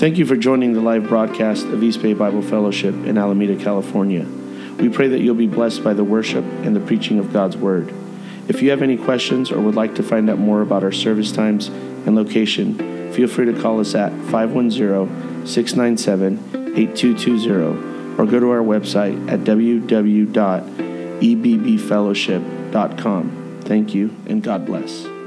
Thank you for joining the live broadcast of East Bay Bible Fellowship in Alameda, California. We pray that you'll be blessed by the worship and the preaching of God's Word. If you have any questions or would like to find out more about our service times and location, feel free to call us at 510 697 8220 or go to our website at www.ebbfellowship.com. Thank you and God bless.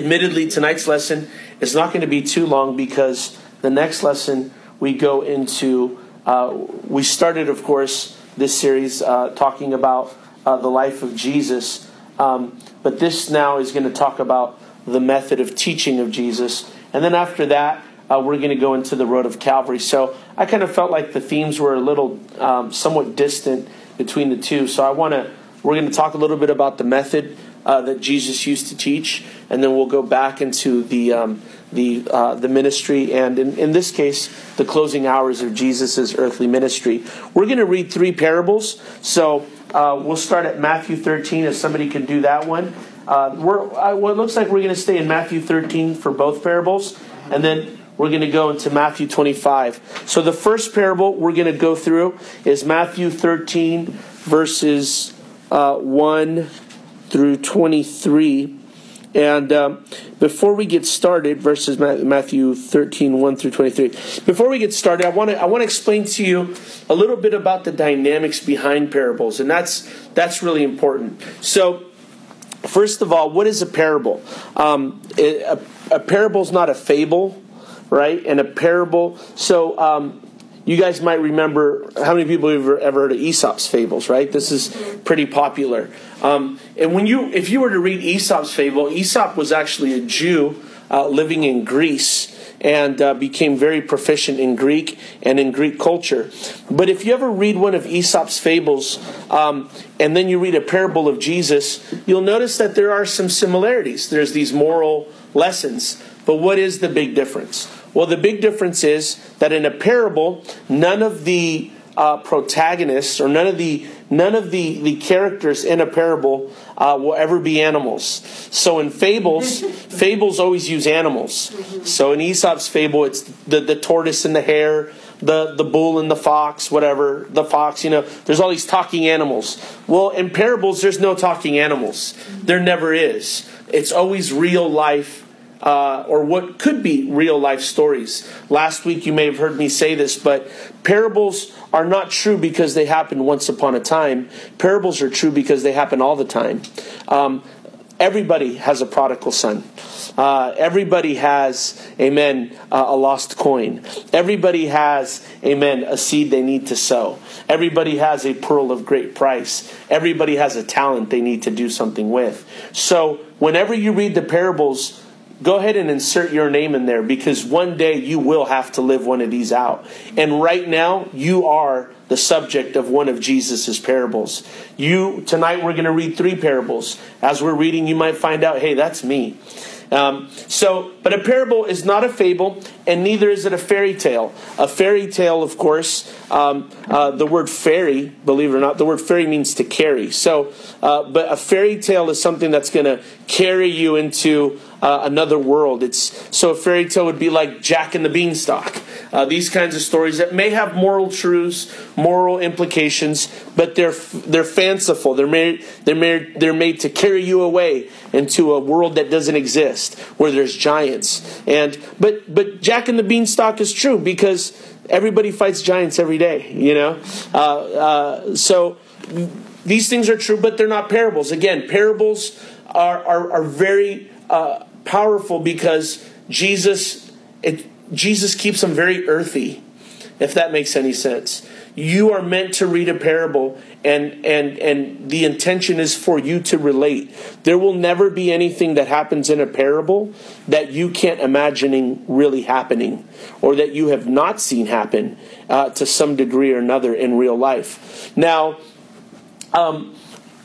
Admittedly, tonight's lesson is not going to be too long because the next lesson we go into, uh, we started, of course, this series uh, talking about uh, the life of Jesus, um, but this now is going to talk about the method of teaching of Jesus. And then after that, uh, we're going to go into the road of Calvary. So I kind of felt like the themes were a little um, somewhat distant between the two. So I want to, we're going to talk a little bit about the method uh, that Jesus used to teach, and then we'll go back into the um, the uh, the ministry, and in, in this case, the closing hours of Jesus' earthly ministry. We're going to read three parables, so uh, we'll start at Matthew 13. If somebody can do that one, uh, we're well, it looks like we're going to stay in Matthew 13 for both parables, and then we're going to go into Matthew 25. So the first parable we're going to go through is Matthew 13, verses uh, 1 through 23. And um, before we get started, verses Matthew 13, 1 through 23. Before we get started, I want to I want to explain to you a little bit about the dynamics behind parables, and that's that's really important. So, first of all, what is a parable? Um, a, a parable is not a fable, right? And a parable. So, um, you guys might remember how many people have ever heard of Aesop's fables, right? This is pretty popular. Um, and when you, if you were to read Aesop's fable, Aesop was actually a Jew uh, living in Greece and uh, became very proficient in Greek and in Greek culture. But if you ever read one of Aesop's fables um, and then you read a parable of Jesus, you'll notice that there are some similarities. There's these moral lessons. But what is the big difference? Well, the big difference is that in a parable, none of the uh, protagonists or none of the none of the, the characters in a parable uh, will ever be animals. So in fables, fables always use animals. So in Aesop's fable, it's the, the tortoise and the hare, the, the bull and the fox, whatever, the fox, you know, there's all these talking animals. Well, in parables, there's no talking animals. There never is. It's always real life uh, or what could be real life stories. Last week you may have heard me say this, but parables are not true because they happened once upon a time. Parables are true because they happen all the time. Um, everybody has a prodigal son. Uh, everybody has, amen, uh, a lost coin. Everybody has, amen, a seed they need to sow. Everybody has a pearl of great price. Everybody has a talent they need to do something with. So, whenever you read the parables, go ahead and insert your name in there because one day you will have to live one of these out. And right now, you are the subject of one of Jesus's parables. You tonight we're going to read three parables. As we're reading, you might find out, hey, that's me. Um, so, but a parable is not a fable, and neither is it a fairy tale. A fairy tale, of course, um, uh, the word fairy, believe it or not, the word fairy means to carry. So, uh, but a fairy tale is something that's going to carry you into uh, another world. It's so a fairy tale would be like Jack and the Beanstalk. Uh, these kinds of stories that may have moral truths, moral implications, but they're they're fanciful. They're made they're made they're made to carry you away into a world that doesn't exist, where there's giants. And but but Jack and the Beanstalk is true because everybody fights giants every day. You know, uh, uh, so these things are true, but they're not parables. Again, parables are are, are very uh, powerful because Jesus it, Jesus keeps them very earthy, if that makes any sense. You are meant to read a parable and and and the intention is for you to relate. There will never be anything that happens in a parable that you can't imagining really happening or that you have not seen happen uh, to some degree or another in real life. Now, um,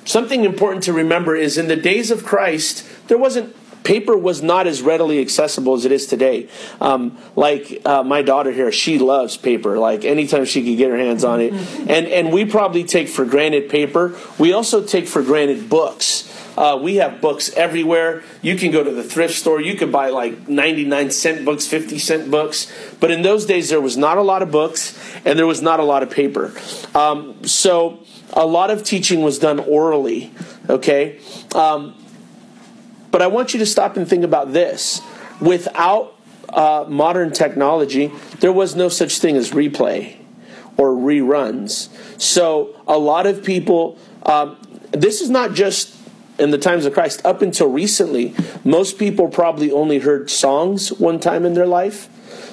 something important to remember is in the days of Christ, there wasn't paper was not as readily accessible as it is today. Um, like uh, my daughter here, she loves paper. Like anytime she could get her hands on it, and and we probably take for granted paper. We also take for granted books. Uh, we have books everywhere. You can go to the thrift store. You could buy like 99 cent books, 50 cent books. But in those days, there was not a lot of books and there was not a lot of paper. Um, so a lot of teaching was done orally, okay? Um, but I want you to stop and think about this. Without uh, modern technology, there was no such thing as replay or reruns. So a lot of people, um, this is not just in the times of Christ, up until recently, most people probably only heard songs one time in their life.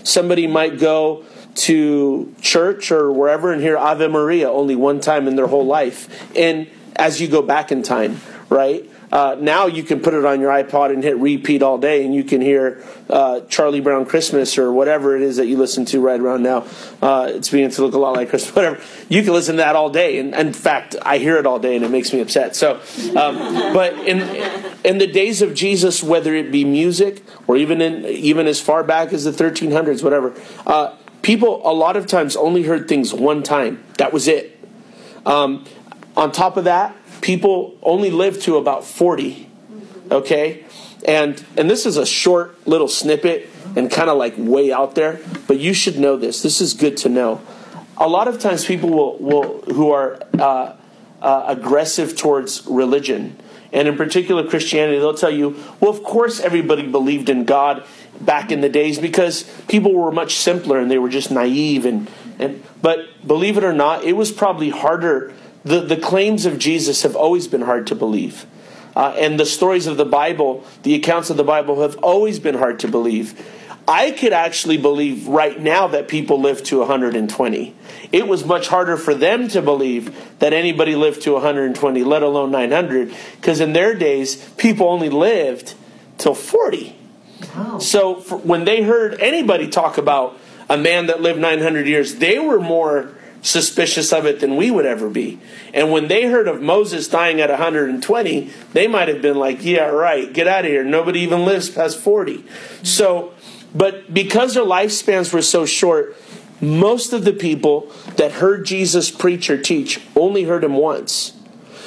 Somebody might go to church or wherever and hear Ave Maria only one time in their whole life. And as you go back in time, right? Uh, now you can put it on your iPod and hit repeat all day, and you can hear uh, Charlie Brown Christmas or whatever it is that you listen to right around now. Uh, it's beginning to look a lot like Christmas, whatever. You can listen to that all day, and, in fact, I hear it all day, and it makes me upset. So, um, but in in the days of Jesus, whether it be music or even in even as far back as the 1300s, whatever, uh, people a lot of times only heard things one time. That was it. Um, on top of that, people only live to about 40 okay? And and this is a short little snippet and kind of like way out there but you should know this. This is good to know. A lot of times people will, will who are uh, uh, aggressive towards religion and in particular christianity they'll tell you well of course everybody believed in god back in the days because people were much simpler and they were just naive and, and but believe it or not it was probably harder the, the claims of Jesus have always been hard to believe. Uh, and the stories of the Bible, the accounts of the Bible, have always been hard to believe. I could actually believe right now that people live to 120. It was much harder for them to believe that anybody lived to 120, let alone 900, because in their days, people only lived till 40. Wow. So when they heard anybody talk about a man that lived 900 years, they were more suspicious of it than we would ever be. And when they heard of Moses dying at 120, they might have been like, yeah, right, get out of here. Nobody even lives past 40. So, but because their lifespans were so short, most of the people that heard Jesus preach or teach only heard him once.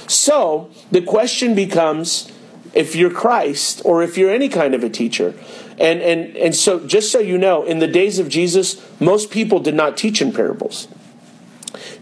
So the question becomes if you're Christ or if you're any kind of a teacher. And, and, and so, just so you know, in the days of Jesus, most people did not teach in parables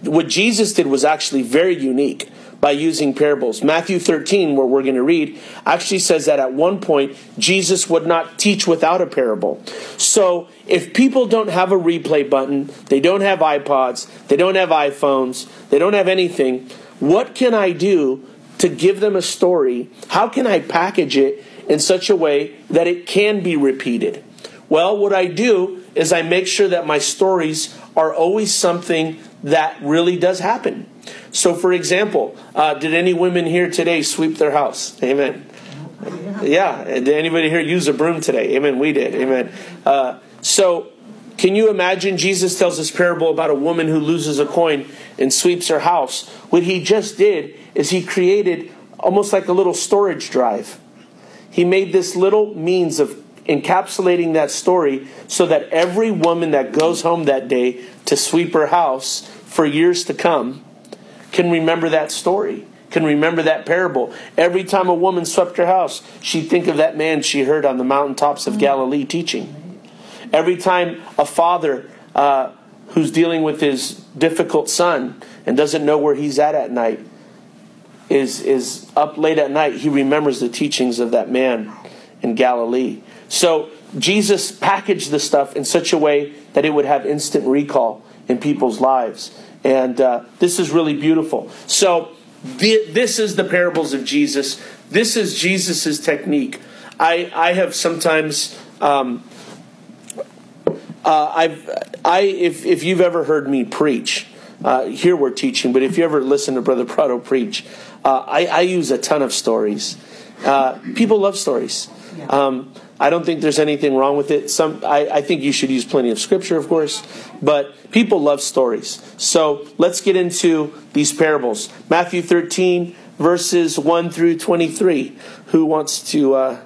what Jesus did was actually very unique by using parables. Matthew 13, where we're going to read, actually says that at one point, Jesus would not teach without a parable. So if people don't have a replay button, they don't have iPods, they don't have iPhones, they don't have anything, what can I do to give them a story? How can I package it in such a way that it can be repeated? Well, what I do is I make sure that my stories are always something that really does happen. So, for example, uh, did any women here today sweep their house? Amen. Yeah. Did anybody here use a broom today? Amen. We did. Amen. Uh, so, can you imagine Jesus tells this parable about a woman who loses a coin and sweeps her house? What he just did is he created almost like a little storage drive. He made this little means of encapsulating that story so that every woman that goes home that day to sweep her house for years to come can remember that story, can remember that parable. Every time a woman swept her house, she'd think of that man she heard on the mountaintops of Galilee teaching. Every time a father uh, who's dealing with his difficult son and doesn't know where he's at at night is, is up late at night, he remembers the teachings of that man in Galilee. So Jesus packaged the stuff in such a way that it would have instant recall in people's lives. And uh, this is really beautiful. So, this is the parables of Jesus. This is Jesus' technique. I, I have sometimes. Um, uh, I've, I, if, if you've ever heard me preach, uh, here we're teaching, but if you ever listen to Brother Prado preach, uh, I, I, use a ton of stories. Uh, people love stories. Um, I don't think there's anything wrong with it. Some, I, I, think you should use plenty of scripture, of course, but people love stories. So let's get into these parables. Matthew 13, verses 1 through 23. Who wants to uh,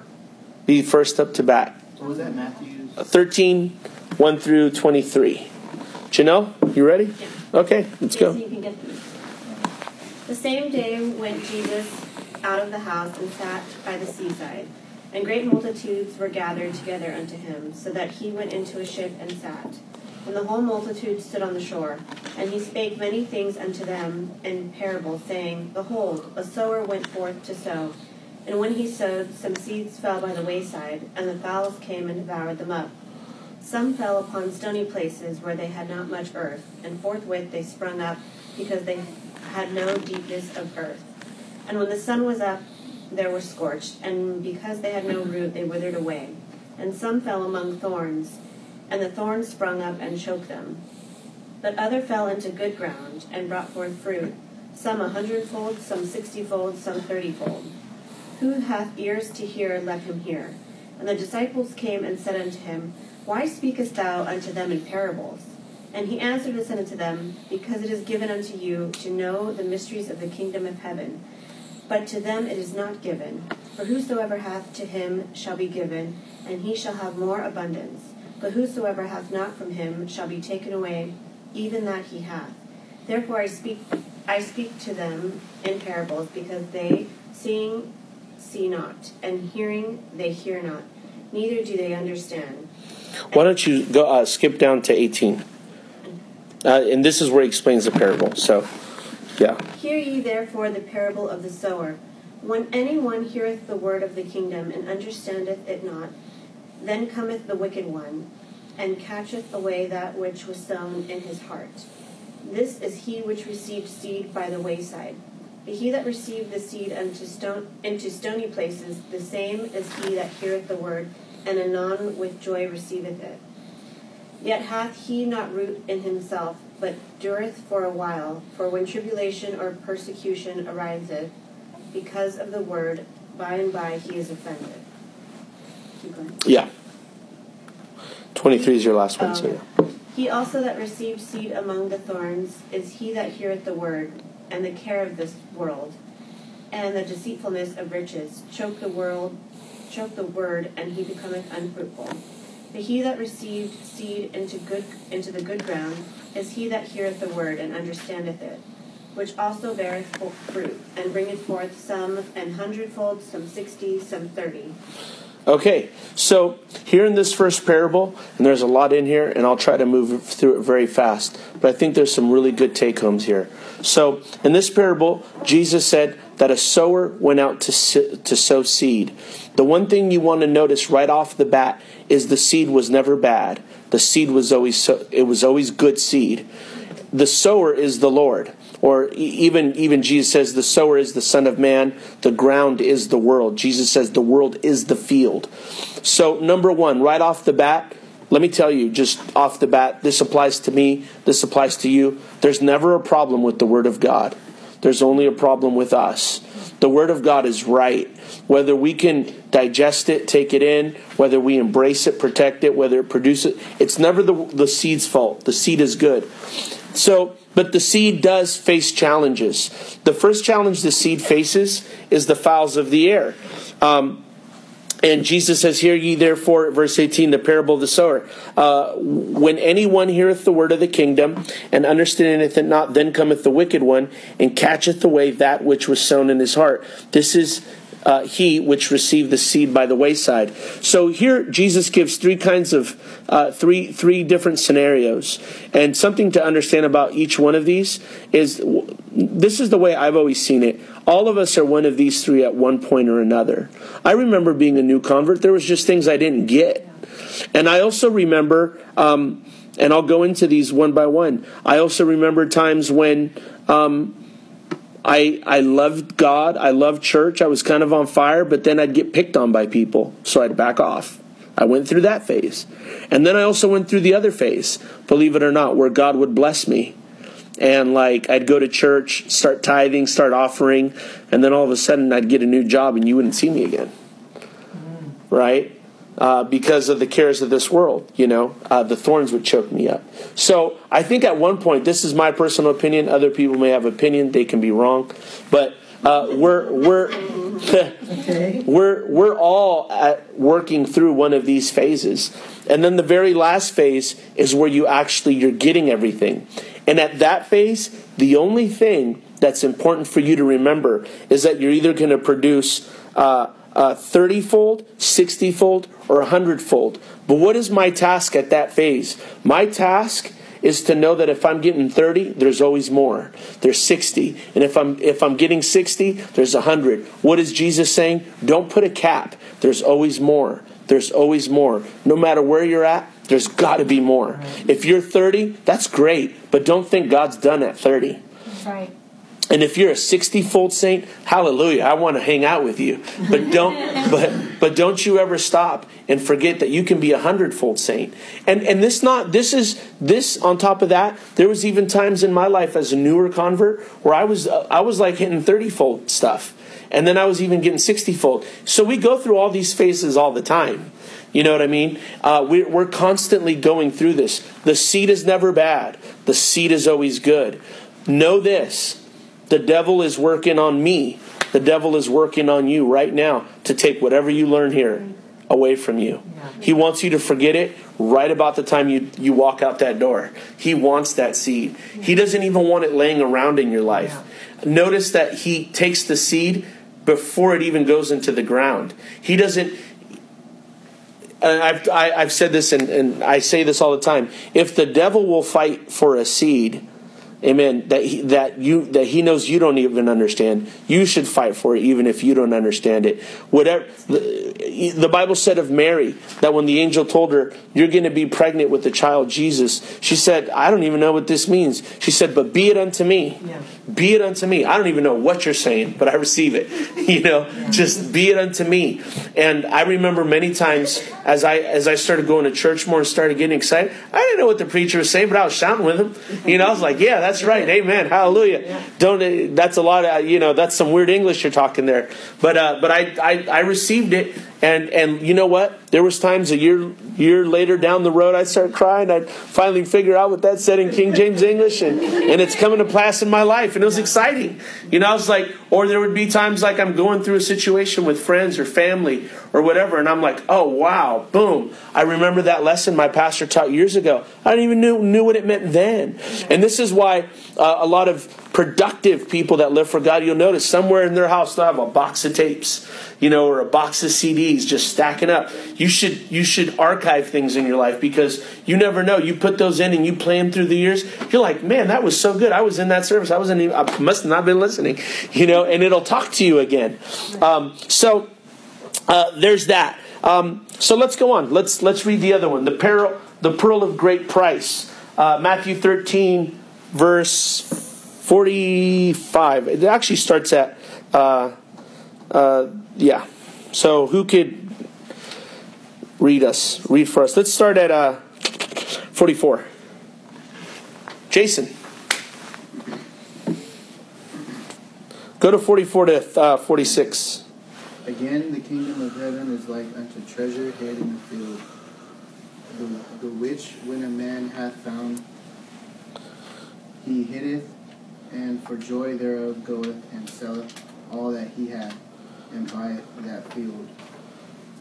be first up to bat. What was that, Matthew? 13, 1 through 23. Janelle, you ready? Yeah. Okay, let's go. you can get these. The same day went Jesus out of the house and sat by the seaside, and great multitudes were gathered together unto him, so that he went into a ship and sat. And the whole multitude stood on the shore. And he spake many things unto them in parables, saying, Behold, a sower went forth to sow. And when he sowed, some seeds fell by the wayside, and the fowls came and devoured them up. Some fell upon stony places where they had not much earth, and forthwith they sprung up, because they had no deepness of earth. And when the sun was up, they were scorched, and because they had no root, they withered away. And some fell among thorns, and the thorns sprung up and choked them. But other fell into good ground, and brought forth fruit, some a hundredfold, some sixtyfold, some thirtyfold. Who hath ears to hear, let him hear. And the disciples came and said unto him, Why speakest thou unto them in parables? And he answered and said unto them, Because it is given unto you to know the mysteries of the kingdom of heaven. But to them it is not given. For whosoever hath to him shall be given, and he shall have more abundance. But whosoever hath not from him shall be taken away, even that he hath. Therefore I speak I speak to them in parables, because they, seeing, see not, and hearing, they hear not, neither do they understand. Why don't you go uh, skip down to 18? Uh, and this is where he explains the parable. So, yeah. Hear ye therefore the parable of the sower. When any one heareth the word of the kingdom, and understandeth it not, then cometh the wicked one, and catcheth away that which was sown in his heart. This is he which received seed by the wayside. But he that received the seed unto stone, into stony places, the same is he that heareth the word, and anon with joy receiveth it. Yet hath he not root in himself, but dureth for a while. For when tribulation or persecution ariseth because of the word, by and by he is offended. Yeah. 23 is your last one. Um, So, yeah. He also that received seed among the thorns is he that heareth the word, and the care of this world, and the deceitfulness of riches choke the world, choke the word, and he becometh unfruitful. But he that received seed into good into the good ground is he that heareth the word and understandeth it, which also beareth fruit, and bringeth forth some an hundredfold, some sixty, some thirty. Okay, so here in this first parable, and there's a lot in here, and I'll try to move through it very fast, but I think there's some really good take homes here. So, in this parable, Jesus said that a sower went out to, to sow seed. The one thing you want to notice right off the bat is the seed was never bad. The seed was always so, it was always good seed. The sower is the Lord or even even Jesus says the sower is the son of man the ground is the world. Jesus says the world is the field. So number 1 right off the bat let me tell you just off the bat this applies to me this applies to you. There's never a problem with the word of God. There's only a problem with us the word of God is right whether we can digest it take it in whether we embrace it protect it whether it produces it it's never the the seed's fault the seed is good so, but the seed does face challenges. The first challenge the seed faces is the fowls of the air. Um, and Jesus says, Hear ye therefore, verse 18, the parable of the sower. Uh, when anyone heareth the word of the kingdom and understandeth it not, then cometh the wicked one and catcheth away that which was sown in his heart. This is uh, he which received the seed by the wayside. So here Jesus gives three kinds of uh, three three different scenarios, and something to understand about each one of these is this is the way I've always seen it. All of us are one of these three at one point or another. I remember being a new convert. There was just things I didn't get, and I also remember. Um, and I'll go into these one by one. I also remember times when um, I I loved God, I loved church, I was kind of on fire, but then I'd get picked on by people, so I'd back off. I went through that phase. And then I also went through the other phase, believe it or not, where God would bless me. And like I'd go to church, start tithing, start offering, and then all of a sudden I'd get a new job and you wouldn't see me again. Right? Uh, because of the cares of this world, you know, uh, the thorns would choke me up. So I think at one point, this is my personal opinion. Other people may have opinion; they can be wrong, but uh, we're we're okay. we're we're all at working through one of these phases. And then the very last phase is where you actually you're getting everything. And at that phase, the only thing that's important for you to remember is that you're either going to produce uh, uh, 30 fold, 60 fold, or 100 fold. But what is my task at that phase? My task is to know that if I'm getting 30, there's always more. There's 60. And if I'm if I'm getting 60, there's 100. What is Jesus saying? Don't put a cap. There's always more. There's always more. No matter where you're at, there's got to be more. If you're 30, that's great, but don't think God's done at 30. Right. And if you're a 60 fold saint, hallelujah, I want to hang out with you. But don't but but don't you ever stop and forget that you can be a hundred fold saint. And and this not this is this on top of that, there was even times in my life as a newer convert where I was uh, I was like hitting 30 fold stuff. And then I was even getting 60 fold. So we go through all these phases all the time. You know what I mean? Uh, we're, we're constantly going through this. The seed is never bad, the seed is always good. Know this the devil is working on me. The devil is working on you right now to take whatever you learn here away from you. He wants you to forget it right about the time you, you walk out that door. He wants that seed. He doesn't even want it laying around in your life. Notice that he takes the seed before it even goes into the ground. He doesn't. I've, I, i have said this and, and I say this all the time. If the devil will fight for a seed, Amen. That he, that you that he knows you don't even understand. You should fight for it, even if you don't understand it. Whatever the, the Bible said of Mary that when the angel told her you're going to be pregnant with the child Jesus, she said, "I don't even know what this means." She said, "But be it unto me. Yeah. Be it unto me. I don't even know what you're saying, but I receive it. you know, yeah. just be it unto me." And I remember many times as I as I started going to church more and started getting excited, I didn't know what the preacher was saying, but I was shouting with him. You know, I was like, "Yeah." That's right. Amen. Hallelujah. Yeah. Don't. That's a lot of you know. That's some weird English you're talking there. But uh, but I, I I received it, and and you know what? There was times a year year later down the road, I'd start crying. I'd finally figure out what that said in King James English, and and it's coming to pass in my life, and it was exciting. You know, I was like, or there would be times like I'm going through a situation with friends or family or whatever, and I'm like, oh wow, boom! I remember that lesson my pastor taught years ago. I didn't even knew knew what it meant then, and this is why uh, a lot of productive people that live for God, you'll notice somewhere in their house they'll have a box of tapes, you know, or a box of CDs just stacking up. You should you should archive things in your life because you never know. You put those in and you play them through the years. You're like, man, that was so good. I was in that service. I wasn't. Even, I must have not been listening, you know. And it'll talk to you again. Um, so uh, there's that. Um, so let's go on. Let's let's read the other one. The pearl, the pearl of great price. Uh, Matthew 13, verse 45. It actually starts at, uh, uh, yeah. So who could read us, read for us? Let's start at uh, 44. Jason. Go to 44 to uh, 46. Again, the kingdom of heaven is like unto treasure hid in the field the, the which when a man hath found, he hitteth, and for joy thereof goeth and selleth all that he hath, and buyeth that field.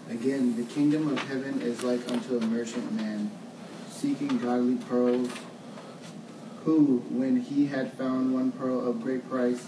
Again, the kingdom of heaven is like unto a merchant man, seeking godly pearls, who, when he had found one pearl of great price,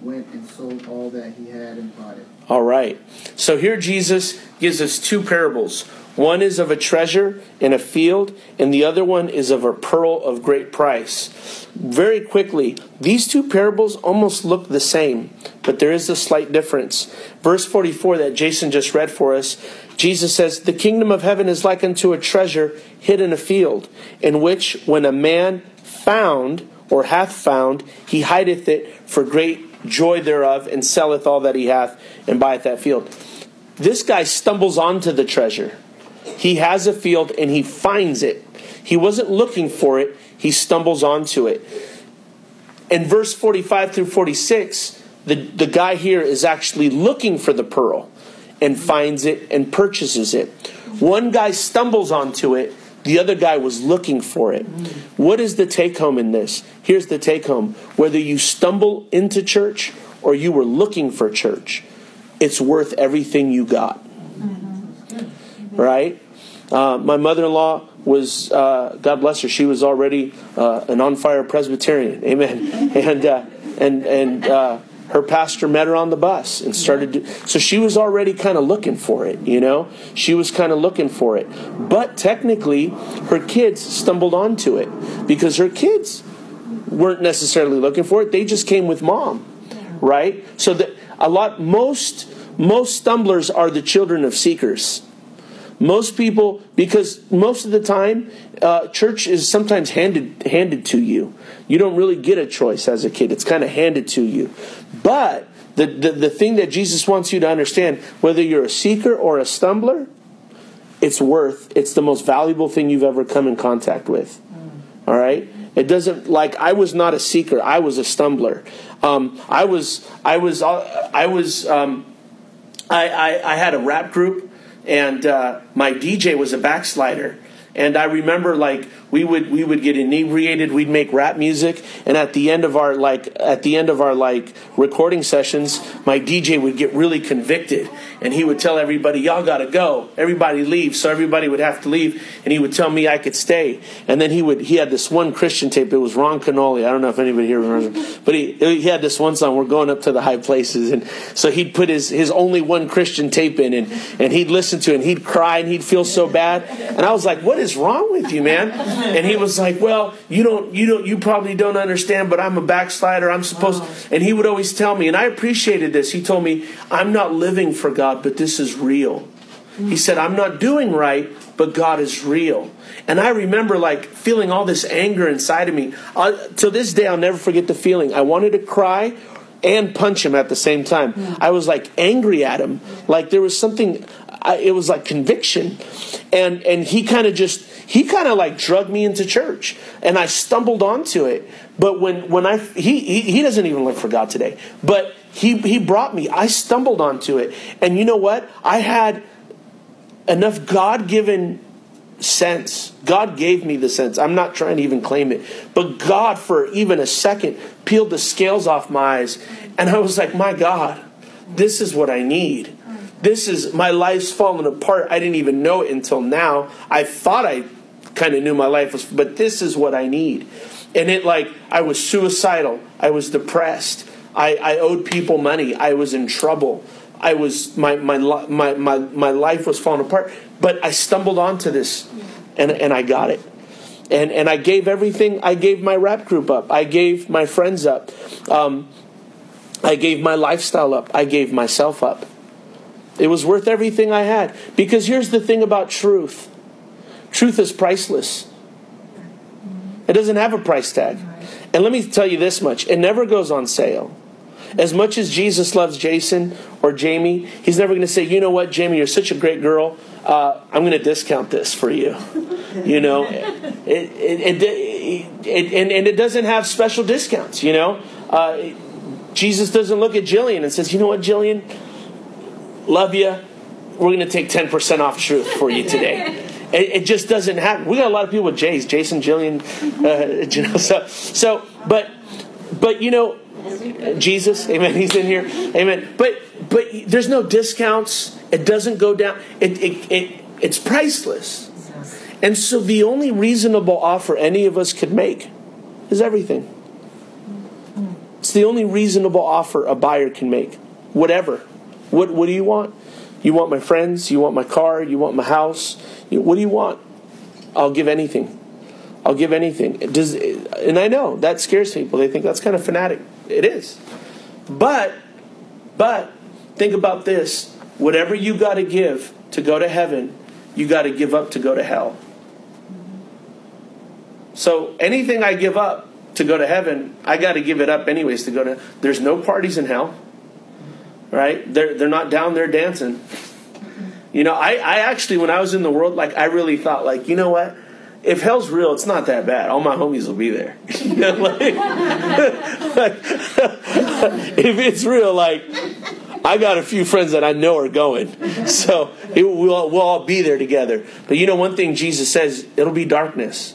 went and sold all that he had and bought it. All right. So here Jesus gives us two parables. One is of a treasure in a field, and the other one is of a pearl of great price. Very quickly, these two parables almost look the same, but there is a slight difference. Verse 44 that Jason just read for us, Jesus says, The kingdom of heaven is like unto a treasure hid in a field, in which when a man found or hath found, he hideth it for great joy thereof, and selleth all that he hath, and buyeth that field. This guy stumbles onto the treasure. He has a field and he finds it. He wasn't looking for it, he stumbles onto it. In verse 45 through 46, the, the guy here is actually looking for the pearl and finds it and purchases it. One guy stumbles onto it, the other guy was looking for it. What is the take home in this? Here's the take home whether you stumble into church or you were looking for church, it's worth everything you got. Right? Uh, my mother in law was, uh, God bless her, she was already uh, an on fire Presbyterian. Amen. And, uh, and, and, uh, her pastor met her on the bus and started to, so she was already kind of looking for it you know she was kind of looking for it but technically her kids stumbled onto it because her kids weren't necessarily looking for it they just came with mom right so that a lot most most stumblers are the children of seekers most people because most of the time uh, church is sometimes handed handed to you. You don't really get a choice as a kid. It's kind of handed to you. But the, the, the thing that jesus wants you to understand whether you're a seeker or a stumbler it's worth it's the most valuable thing you've ever come in contact with. All right it doesn't like i was not a seeker. I was a stumbler. Um, i was i was uh, i was um, I, I, I had a rap group and uh, my DJ was a backslider. And I remember like we would we would get inebriated, we'd make rap music, and at the end of our like at the end of our like recording sessions, my DJ would get really convicted and he would tell everybody, Y'all gotta go. Everybody leave. So everybody would have to leave, and he would tell me I could stay. And then he would he had this one Christian tape, it was Ron Kenoly. I don't know if anybody here remembers, but he he had this one song, We're going up to the high places, and so he'd put his his only one Christian tape in and and he'd listen to it and he'd cry and he'd feel so bad. And I was like, What is wrong with you, man? And he was like, Well, you don't you don't you probably don't understand, but I'm a backslider. I'm supposed oh. and he would always tell me, and I appreciated this. He told me, I'm not living for God, but this is real. He said, I'm not doing right, but God is real. And I remember like feeling all this anger inside of me. I, to this day, I'll never forget the feeling. I wanted to cry and punch him at the same time. Hmm. I was like angry at him. Like there was something, I, it was like conviction. And, and he kind of just, he kind of like drugged me into church and I stumbled onto it. But when, when I, he, he, he doesn't even live for God today, but he, he brought me, I stumbled onto it. And you know what? I had enough God given sense. God gave me the sense. I'm not trying to even claim it. But God, for even a second, peeled the scales off my eyes. And I was like, my God, this is what I need. This is my life's falling apart. I didn't even know it until now. I thought I kind of knew my life was, but this is what I need. And it like, I was suicidal. I was depressed. I, I owed people money. I was in trouble. I was my my my my my life was falling apart. But I stumbled onto this, and and I got it, and and I gave everything. I gave my rap group up. I gave my friends up. Um, I gave my lifestyle up. I gave myself up. It was worth everything I had. Because here's the thing about truth truth is priceless, it doesn't have a price tag. And let me tell you this much it never goes on sale. As much as Jesus loves Jason or Jamie, he's never going to say, you know what, Jamie, you're such a great girl. Uh, I'm going to discount this for you. You know, it, it, it, and, and it doesn't have special discounts, you know. Uh, Jesus doesn't look at Jillian and says, you know what, Jillian, love you. We're going to take 10% off truth for you today. It, it, just doesn't happen. We got a lot of people with J's, Jason, Jillian, uh, you know, so, so, but, but you know, Jesus, amen. He's in here, amen. But but there's no discounts. It doesn't go down. It it, it it's priceless. And so the only reasonable offer any of us could make is everything. It's the only reasonable offer a buyer can make. Whatever. What what do you want? You want my friends? You want my car? You want my house? what do you want? I'll give anything. I'll give anything. Does, and I know that scares people. They think that's kind of fanatic. It is. But, but, think about this. Whatever you got to give to go to heaven, you got to give up to go to hell. So anything I give up to go to heaven, I got to give it up anyways to go to. There's no parties in hell, right? They're they're not down there dancing. You know, I I actually when I was in the world, like I really thought, like you know what, if hell's real, it's not that bad. All my homies will be there. you know, like, like, if it's real, like I got a few friends that I know are going, so it, we'll we'll all be there together. But you know, one thing Jesus says, it'll be darkness.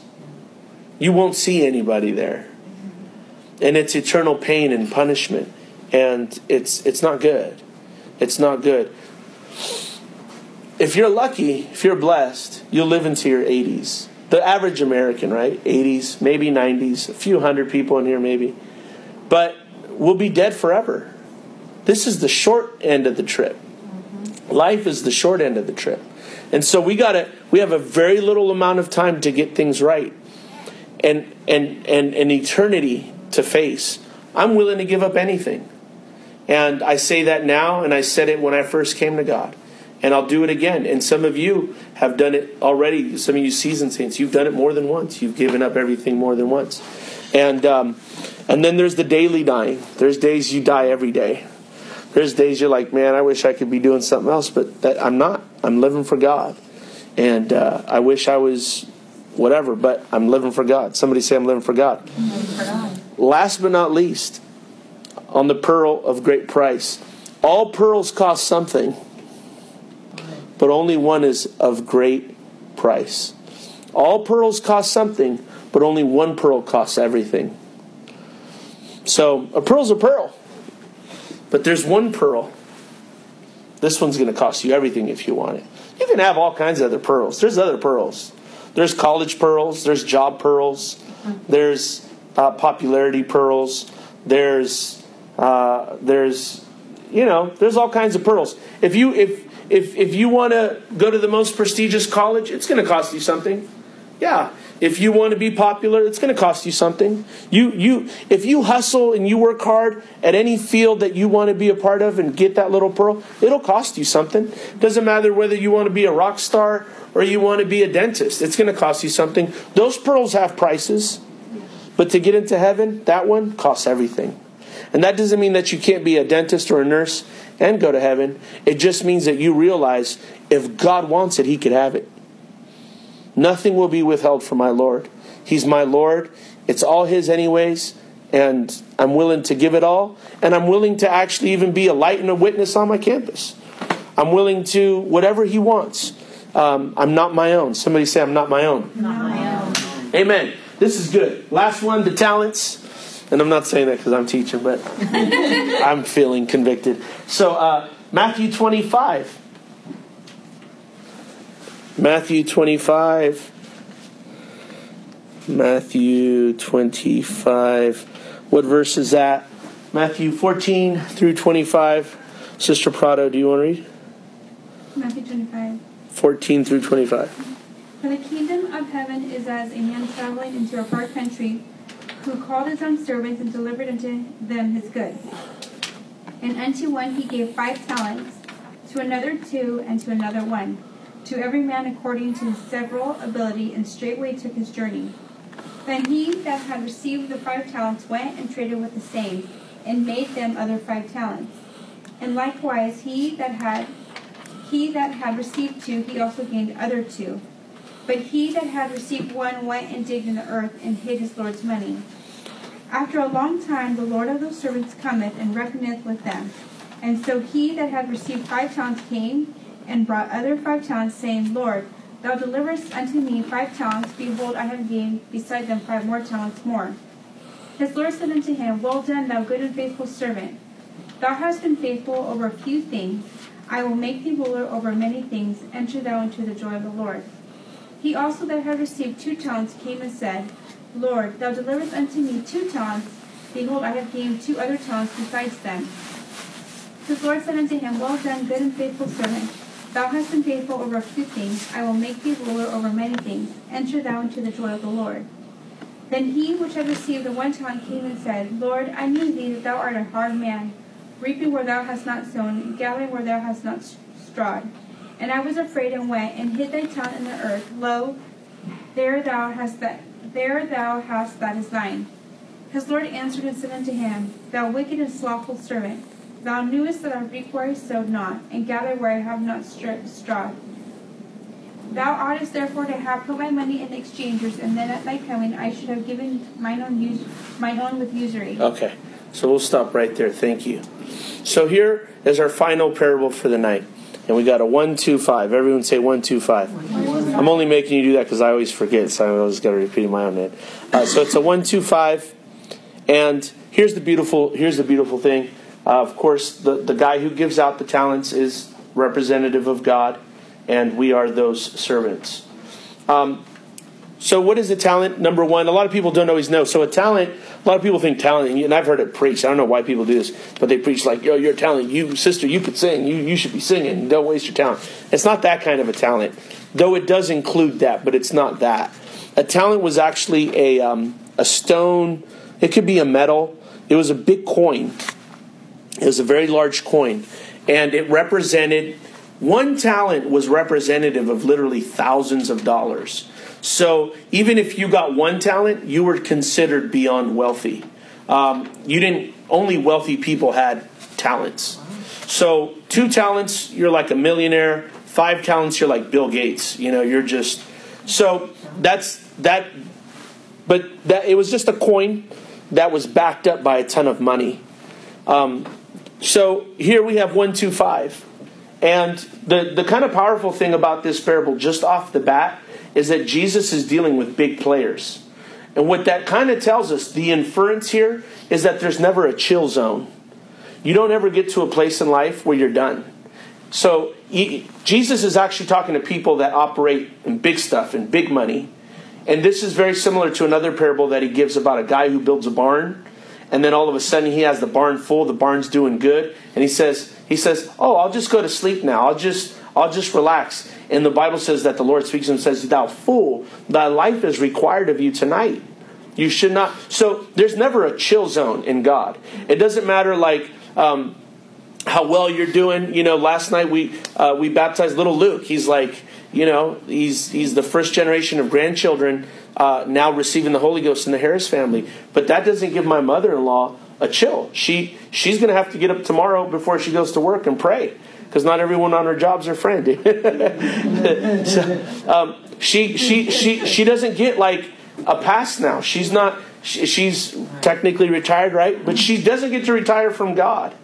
You won't see anybody there, and it's eternal pain and punishment, and it's it's not good. It's not good. If you're lucky, if you're blessed, you'll live into your 80s. The average American, right? 80s, maybe 90s, a few hundred people in here, maybe. But we'll be dead forever. This is the short end of the trip. Mm-hmm. Life is the short end of the trip. And so we got to we have a very little amount of time to get things right. And and and an eternity to face. I'm willing to give up anything. And I say that now and I said it when I first came to God. And I'll do it again. And some of you have done it already. Some of you seasoned saints, you've done it more than once. You've given up everything more than once. And um, and then there's the daily dying. There's days you die every day. There's days you're like, man, I wish I could be doing something else, but that I'm not. I'm living for God, and uh, I wish I was whatever, but I'm living for God. Somebody say I'm living for God. Living for God. Last but not least, on the pearl of great price, all pearls cost something, but only one is of great price. All pearls cost something, but only one pearl costs everything. So a pearl's a pearl. But there's one pearl. This one's going to cost you everything if you want it. You can have all kinds of other pearls. There's other pearls. There's college pearls. There's job pearls. There's uh, popularity pearls. There's uh, there's you know there's all kinds of pearls. If you if if if you want to go to the most prestigious college, it's going to cost you something. Yeah, if you want to be popular, it's going to cost you something. You you if you hustle and you work hard at any field that you want to be a part of and get that little pearl, it'll cost you something. Doesn't matter whether you want to be a rock star or you want to be a dentist. It's going to cost you something. Those pearls have prices. But to get into heaven, that one costs everything. And that doesn't mean that you can't be a dentist or a nurse and go to heaven. It just means that you realize if God wants it, he could have it. Nothing will be withheld from my Lord. He's my Lord. It's all His, anyways. And I'm willing to give it all. And I'm willing to actually even be a light and a witness on my campus. I'm willing to whatever He wants. Um, I'm not my own. Somebody say, I'm not my own. Not my own. Amen. This is good. Last one, the talents. And I'm not saying that because I'm teaching, but I'm feeling convicted. So, uh, Matthew 25. Matthew 25. Matthew 25. What verse is that? Matthew 14 through 25. Sister Prado, do you want to read? Matthew 25. 14 through 25. For the kingdom of heaven is as a man traveling into a far country, who called his own servants and delivered unto them his goods. And unto one he gave five talents, to another two, and to another one to every man according to his several ability, and straightway took his journey. Then he that had received the five talents went and traded with the same, and made them other five talents. And likewise he that had he that had received two, he also gained other two. But he that had received one went and digged in the earth and hid his Lord's money. After a long time the Lord of those servants cometh and reckoneth with them. And so he that had received five talents came and brought other five talents, saying, Lord, thou deliverest unto me five talents. Behold, I have gained beside them five more talents more. His Lord said unto him, Well done, thou good and faithful servant. Thou hast been faithful over a few things. I will make thee ruler over many things. Enter thou into the joy of the Lord. He also that had received two talents came and said, Lord, thou deliverest unto me two talents. Behold, I have gained two other talents besides them. His Lord said unto him, Well done, good and faithful servant. Thou hast been faithful over a few things, I will make thee ruler over many things. Enter thou into the joy of the Lord. Then he which had received the one talent came and said, Lord, I knew thee that thou art a hard man, reaping where thou hast not sown, gathering where thou hast not strawed. And I was afraid and went and hid thy talent in the earth. Lo, there thou hast that there thou hast that is thine. His Lord answered and said unto him, Thou wicked and slothful servant. Thou knewest that I reap where I sowed not, and gather where I have not strawed. Thou oughtest therefore to have put my money in the exchangers, and then at thy coming I should have given mine own, us- mine own with usury. Okay, so we'll stop right there. Thank you. So here is our final parable for the night. And we got a one, two, five. Everyone say one, two, five. I'm only making you do that because I always forget, so I always got to repeat in my own head. Uh, so it's a one, two, five. And here's the beautiful. Here's the beautiful thing. Uh, of course, the, the guy who gives out the talents is representative of God, and we are those servants. Um, so, what is a talent? Number one, a lot of people don't always know. So, a talent, a lot of people think talent, and I've heard it preached. I don't know why people do this, but they preach like, yo, you're a talent. You, sister, you could sing. You, you should be singing. Don't waste your talent. It's not that kind of a talent, though it does include that, but it's not that. A talent was actually a, um, a stone, it could be a metal, it was a big coin. It was a very large coin, and it represented one talent was representative of literally thousands of dollars. So even if you got one talent, you were considered beyond wealthy. Um, you didn't. Only wealthy people had talents. So two talents, you're like a millionaire. Five talents, you're like Bill Gates. You know, you're just. So that's that. But that it was just a coin that was backed up by a ton of money. Um, so here we have one, two, five. And the, the kind of powerful thing about this parable, just off the bat, is that Jesus is dealing with big players. And what that kind of tells us, the inference here, is that there's never a chill zone. You don't ever get to a place in life where you're done. So Jesus is actually talking to people that operate in big stuff and big money. And this is very similar to another parable that he gives about a guy who builds a barn and then all of a sudden he has the barn full the barn's doing good and he says he says oh i'll just go to sleep now i'll just i'll just relax and the bible says that the lord speaks and says thou fool thy life is required of you tonight. You should not. So there's never a chill zone in god. It doesn't matter like um, how well you're doing. You know last night we uh, we baptized little luke. He's like you know he's he's the first generation of grandchildren uh, now receiving the Holy Ghost in the Harris family. But that doesn't give my mother-in-law a chill. She she's going to have to get up tomorrow before she goes to work and pray because not everyone on her jobs her friend. so, um, she she she she doesn't get like a pass now. She's not. She, she's technically retired, right? But she doesn't get to retire from God.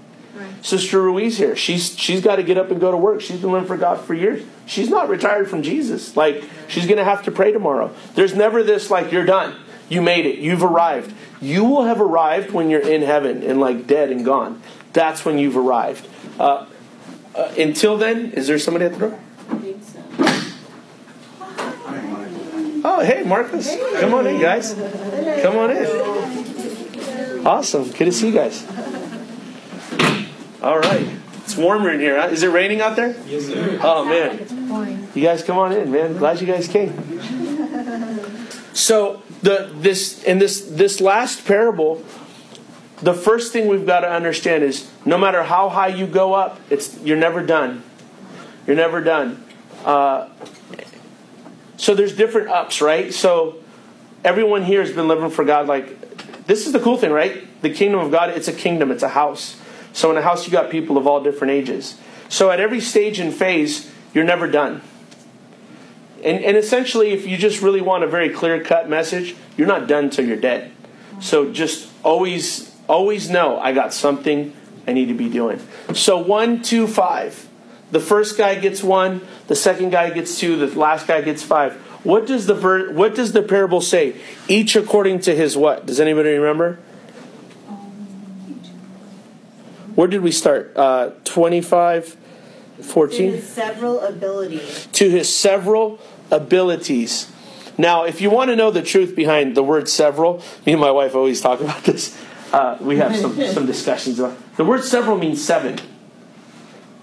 Sister Ruiz here. She's she's got to get up and go to work. She's been living for God for years. She's not retired from Jesus. Like she's going to have to pray tomorrow. There's never this like you're done. You made it. You've arrived. You will have arrived when you're in heaven and like dead and gone. That's when you've arrived. Uh, uh, until then, is there somebody at the door? Think so. Oh, hey, Marcus. Come on in, guys. Come on in. Awesome. Good to see you guys. All right. It's warmer in here. Huh? Is it raining out there? Yes, sir. Oh, man. You guys come on in, man. Glad you guys came. So, the this in this this last parable, the first thing we've got to understand is no matter how high you go up, it's you're never done. You're never done. Uh, so there's different ups, right? So everyone here has been living for God. Like this is the cool thing, right? The kingdom of God. It's a kingdom. It's a house. So in a house, you got people of all different ages. So at every stage and phase, you're never done. And, and essentially, if you just really want a very clear cut message, you're not done till you're dead. So just always, always know I got something I need to be doing. So one, two, five. The first guy gets one. The second guy gets two. The last guy gets five. What does the ver- what does the parable say? Each according to his what? Does anybody remember? Where did we start? Uh, 25, 14? his several abilities. To his several abilities. Now, if you want to know the truth behind the word several, me and my wife always talk about this. Uh, we have some, some discussions about the word several means seven.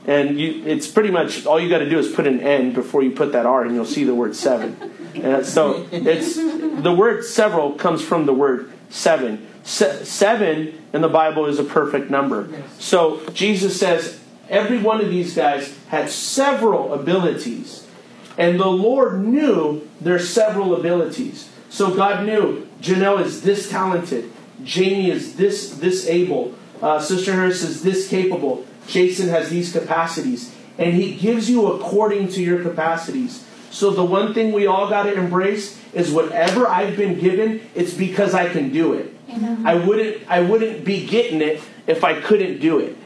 And you, it's pretty much all you got to do is put an N before you put that R, and you'll see the word seven. And so it's the word several comes from the word seven. Se- seven in the Bible is a perfect number. So Jesus says every one of these guys had several abilities. And the Lord knew their several abilities. So God knew Janelle is this talented, Jamie is this this able, uh, Sister Harris is this capable, Jason has these capacities, and He gives you according to your capacities. So the one thing we all got to embrace is whatever I've been given, it's because I can do it. I wouldn't I wouldn't be getting it if I couldn't do it.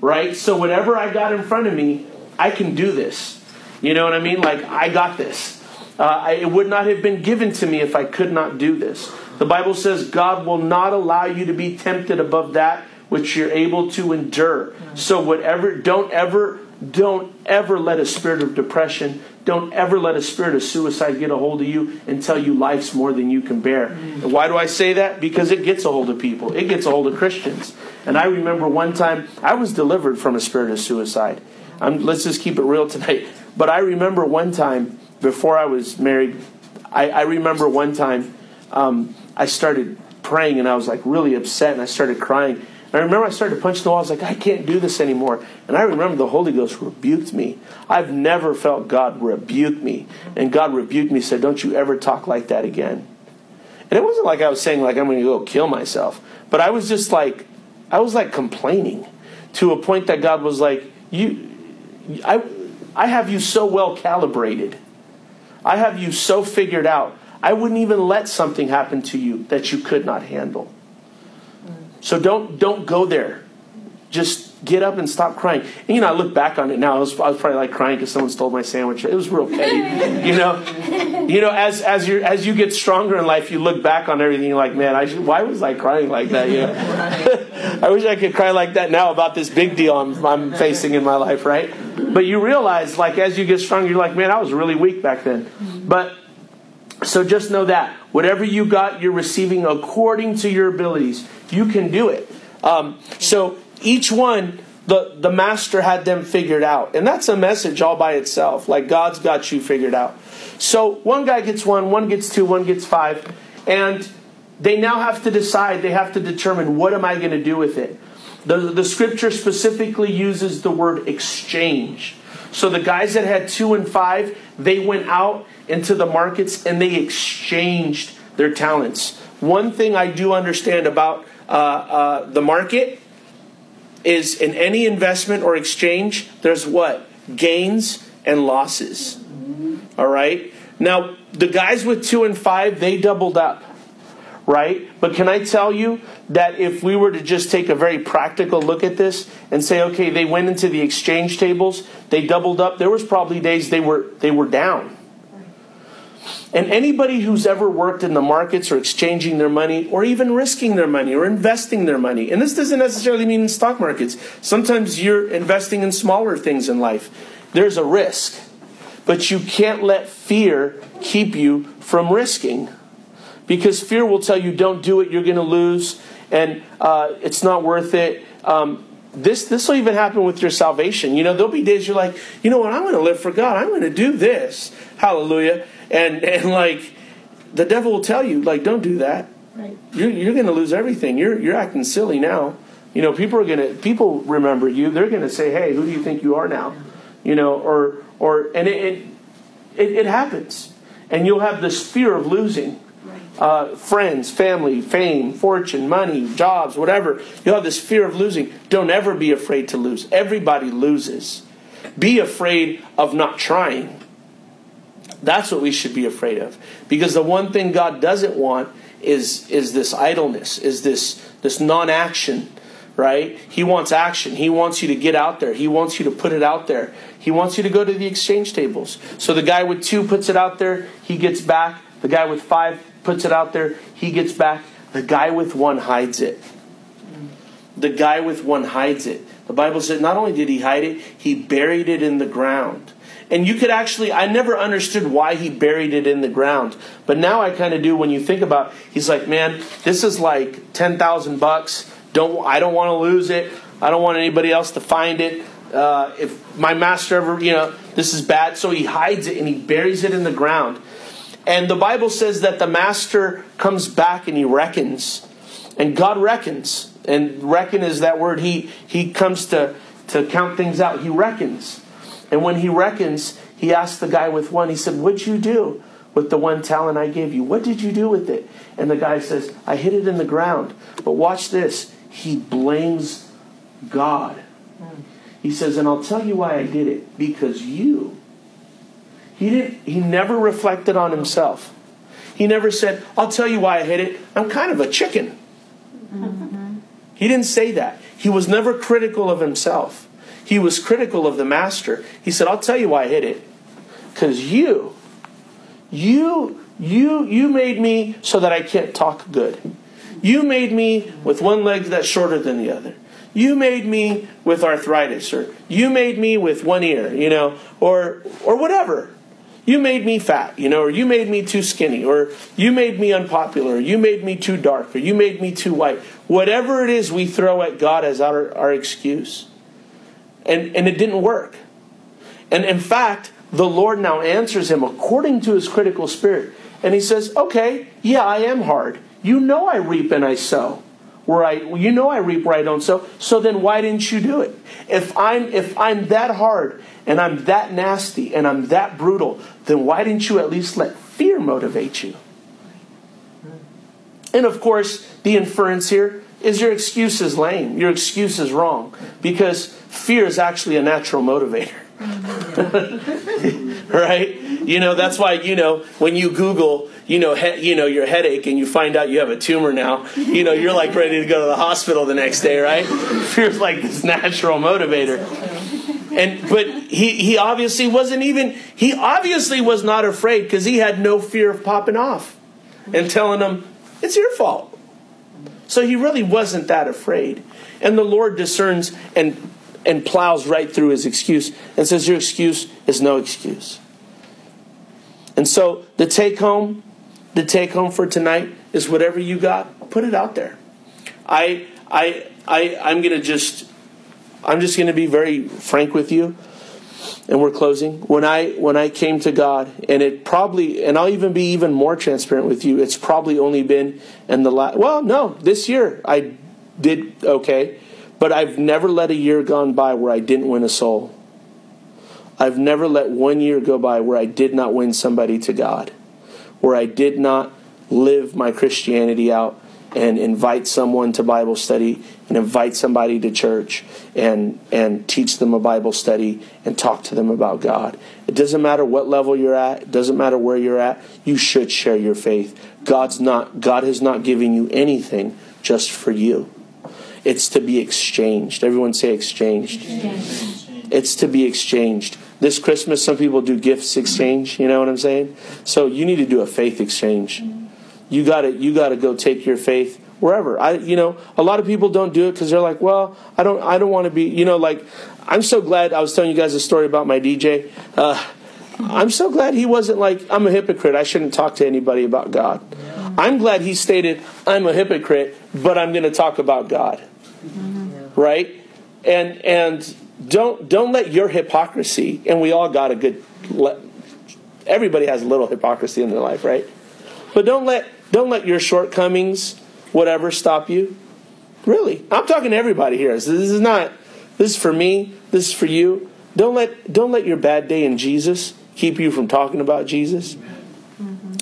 Right? So whatever I got in front of me, I can do this. You know what I mean? Like I got this. Uh, I, it would not have been given to me if I could not do this. The Bible says God will not allow you to be tempted above that which you're able to endure. So whatever, don't ever, don't ever let a spirit of depression, don't ever let a spirit of suicide get a hold of you and tell you life's more than you can bear. And why do I say that? Because it gets a hold of people. It gets a hold of Christians. And I remember one time I was delivered from a spirit of suicide. I'm, let's just keep it real tonight. But I remember one time before I was married, I, I remember one time um, I started praying and I was like really upset and I started crying. I remember I started to punch the wall. I was like, I can't do this anymore. And I remember the Holy Ghost rebuked me. I've never felt God rebuke me. And God rebuked me, said, Don't you ever talk like that again. And it wasn't like I was saying like I'm going to go kill myself, but I was just like, I was like complaining to a point that God was like, you, I, I have you so well calibrated. I have you so figured out. I wouldn't even let something happen to you that you could not handle. So don't don't go there. Just get up and stop crying. And you know, I look back on it now. I was, I was probably like crying because someone stole my sandwich. It was real petty. you know, you know, as as you as you get stronger in life, you look back on everything. You're like, man, I should, why was I crying like that? You know, I wish I could cry like that now about this big deal I'm, I'm facing in my life, right? But you realize, like, as you get stronger, you're like, man, I was really weak back then. Mm-hmm. But so just know that whatever you got, you're receiving according to your abilities. You can do it. Um, so each one, the, the master had them figured out. And that's a message all by itself. Like God's got you figured out. So one guy gets one, one gets two, one gets five. And they now have to decide, they have to determine what am I going to do with it. The, the scripture specifically uses the word exchange. So the guys that had two and five, they went out into the markets and they exchanged their talents. One thing I do understand about uh, uh, the market is in any investment or exchange, there's what? Gains and losses. All right? Now, the guys with two and five, they doubled up. Right? But can I tell you that if we were to just take a very practical look at this and say, okay, they went into the exchange tables, they doubled up, there was probably days they were they were down. And anybody who's ever worked in the markets or exchanging their money or even risking their money or investing their money, and this doesn't necessarily mean in stock markets. Sometimes you're investing in smaller things in life. There's a risk. But you can't let fear keep you from risking. Because fear will tell you, don't do it, you're going to lose, and uh, it's not worth it. Um, this this will even happen with your salvation. You know, there'll be days you're like, you know what, I'm going to live for God. I'm going to do this. Hallelujah. And and like the devil will tell you, like, don't do that. Right. You're you're going to lose everything. You're you're acting silly now. You know, people are going to people remember you. They're going to say, hey, who do you think you are now? You know, or or and it it, it, it happens, and you'll have this fear of losing. Uh, friends, family, fame, fortune, money, jobs, whatever. You'll have this fear of losing. Don't ever be afraid to lose. Everybody loses. Be afraid of not trying. That's what we should be afraid of. Because the one thing God doesn't want is, is this idleness, is this, this non action, right? He wants action. He wants you to get out there. He wants you to put it out there. He wants you to go to the exchange tables. So the guy with two puts it out there, he gets back. The guy with five puts it out there, he gets back. The guy with one hides it. The guy with one hides it. The Bible said not only did he hide it, he buried it in the ground. And you could actually, I never understood why he buried it in the ground. But now I kind of do when you think about he's like, man, this is like 10,000 bucks. Don't I don't want to lose it. I don't want anybody else to find it. Uh, if my master ever, you know, this is bad. So he hides it and he buries it in the ground. And the Bible says that the master comes back and he reckons. And God reckons. And reckon is that word. He he comes to, to count things out. He reckons. And when he reckons, he asks the guy with one, he said, What'd you do with the one talent I gave you? What did you do with it? And the guy says, I hid it in the ground. But watch this. He blames God. He says, and I'll tell you why I did it. Because you. He didn't he never reflected on himself. He never said, I'll tell you why I hid it. I'm kind of a chicken. Mm-hmm. He didn't say that. He was never critical of himself. He was critical of the master. He said, I'll tell you why I hid it. Because you, you, you, you made me so that I can't talk good. You made me with one leg that's shorter than the other. you made me with arthritis, or you made me with one ear, you know, or or whatever. You made me fat, you know, or you made me too skinny, or you made me unpopular, or you made me too dark, or you made me too white. Whatever it is we throw at God as our, our excuse. And, and it didn't work. And in fact, the Lord now answers him according to his critical spirit. And he says, Okay, yeah, I am hard. You know I reap and I sow. Where I you know I reap where I don't sow. So then why didn't you do it? If I'm if I'm that hard and I'm that nasty and I'm that brutal, then why didn't you at least let fear motivate you? And of course, the inference here is your excuse is lame. Your excuse is wrong because fear is actually a natural motivator. right? You know, that's why, you know, when you Google, you know, he, you know, your headache and you find out you have a tumor now, you know, you're like ready to go to the hospital the next day, right? Fear's like this natural motivator. And but he he obviously wasn't even he obviously was not afraid because he had no fear of popping off and telling them it's your fault. So he really wasn't that afraid. And the Lord discerns and and plows right through his excuse and says, Your excuse is no excuse. And so the take home, the take home for tonight is whatever you got, put it out there. I I I I'm gonna just I'm just gonna be very frank with you. And we're closing. When I when I came to God, and it probably, and I'll even be even more transparent with you. It's probably only been in the last. Well, no, this year I did okay, but I've never let a year gone by where I didn't win a soul. I've never let one year go by where I did not win somebody to God, where I did not live my Christianity out and invite someone to Bible study and invite somebody to church and and teach them a Bible study and talk to them about God. It doesn't matter what level you're at, it doesn't matter where you're at, you should share your faith. God's not God has not given you anything just for you. It's to be exchanged. Everyone say exchanged. It's to be exchanged. This Christmas, some people do gifts exchange. You know what I'm saying? So you need to do a faith exchange. You got to you got to go take your faith wherever. I you know a lot of people don't do it because they're like, well, I don't I don't want to be you know like I'm so glad I was telling you guys a story about my DJ. Uh, I'm so glad he wasn't like I'm a hypocrite. I shouldn't talk to anybody about God. I'm glad he stated I'm a hypocrite, but I'm going to talk about God. Mm-hmm. Right? And and don't don't let your hypocrisy and we all got a good everybody has a little hypocrisy in their life, right? But don't let don't let your shortcomings whatever stop you. Really. I'm talking to everybody here. This is not this is for me, this is for you. Don't let don't let your bad day in Jesus keep you from talking about Jesus. Mm-hmm.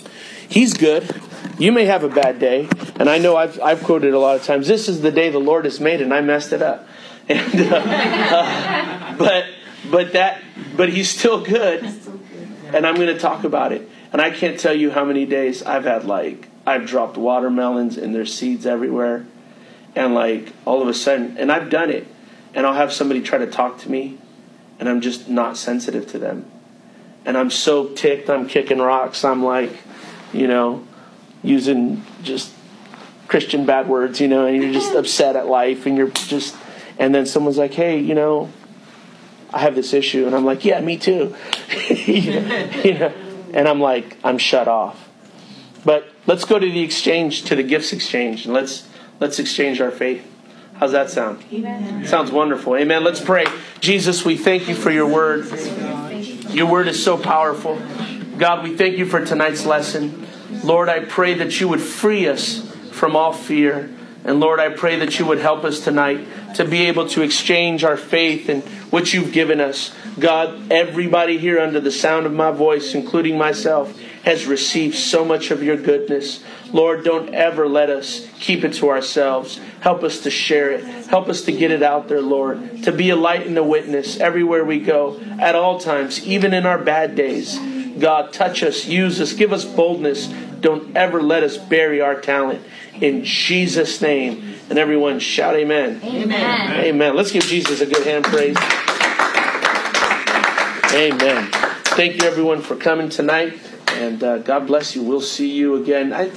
He's good. You may have a bad day, and I know I've, I've quoted a lot of times. This is the day the Lord has made, and I messed it up. And, uh, uh, but but that but He's still good, and I'm going to talk about it. And I can't tell you how many days I've had like I've dropped watermelons and there's seeds everywhere, and like all of a sudden, and I've done it, and I'll have somebody try to talk to me, and I'm just not sensitive to them, and I'm so ticked, I'm kicking rocks, I'm like, you know, using just Christian bad words, you know, and you're just upset at life, and you're just, and then someone's like, hey, you know, I have this issue, and I'm like, yeah, me too, you know, and I'm like, I'm shut off. But let's go to the exchange, to the gifts exchange, and let's let's exchange our faith. How's that sound? Amen. Sounds wonderful. Amen. Let's pray. Jesus, we thank you for your word. Your word is so powerful. God, we thank you for tonight's lesson. Lord, I pray that you would free us from all fear. And Lord, I pray that you would help us tonight to be able to exchange our faith and what you've given us. God, everybody here under the sound of my voice, including myself, has received so much of your goodness. Lord, don't ever let us keep it to ourselves. Help us to share it. Help us to get it out there, Lord, to be a light and a witness everywhere we go, at all times, even in our bad days. God, touch us, use us, give us boldness. Don't ever let us bury our talent. In Jesus' name. And everyone shout amen. Amen. Amen. Let's give Jesus a good hand praise. Amen. Thank you, everyone, for coming tonight. And uh, God bless you. We'll see you again. I,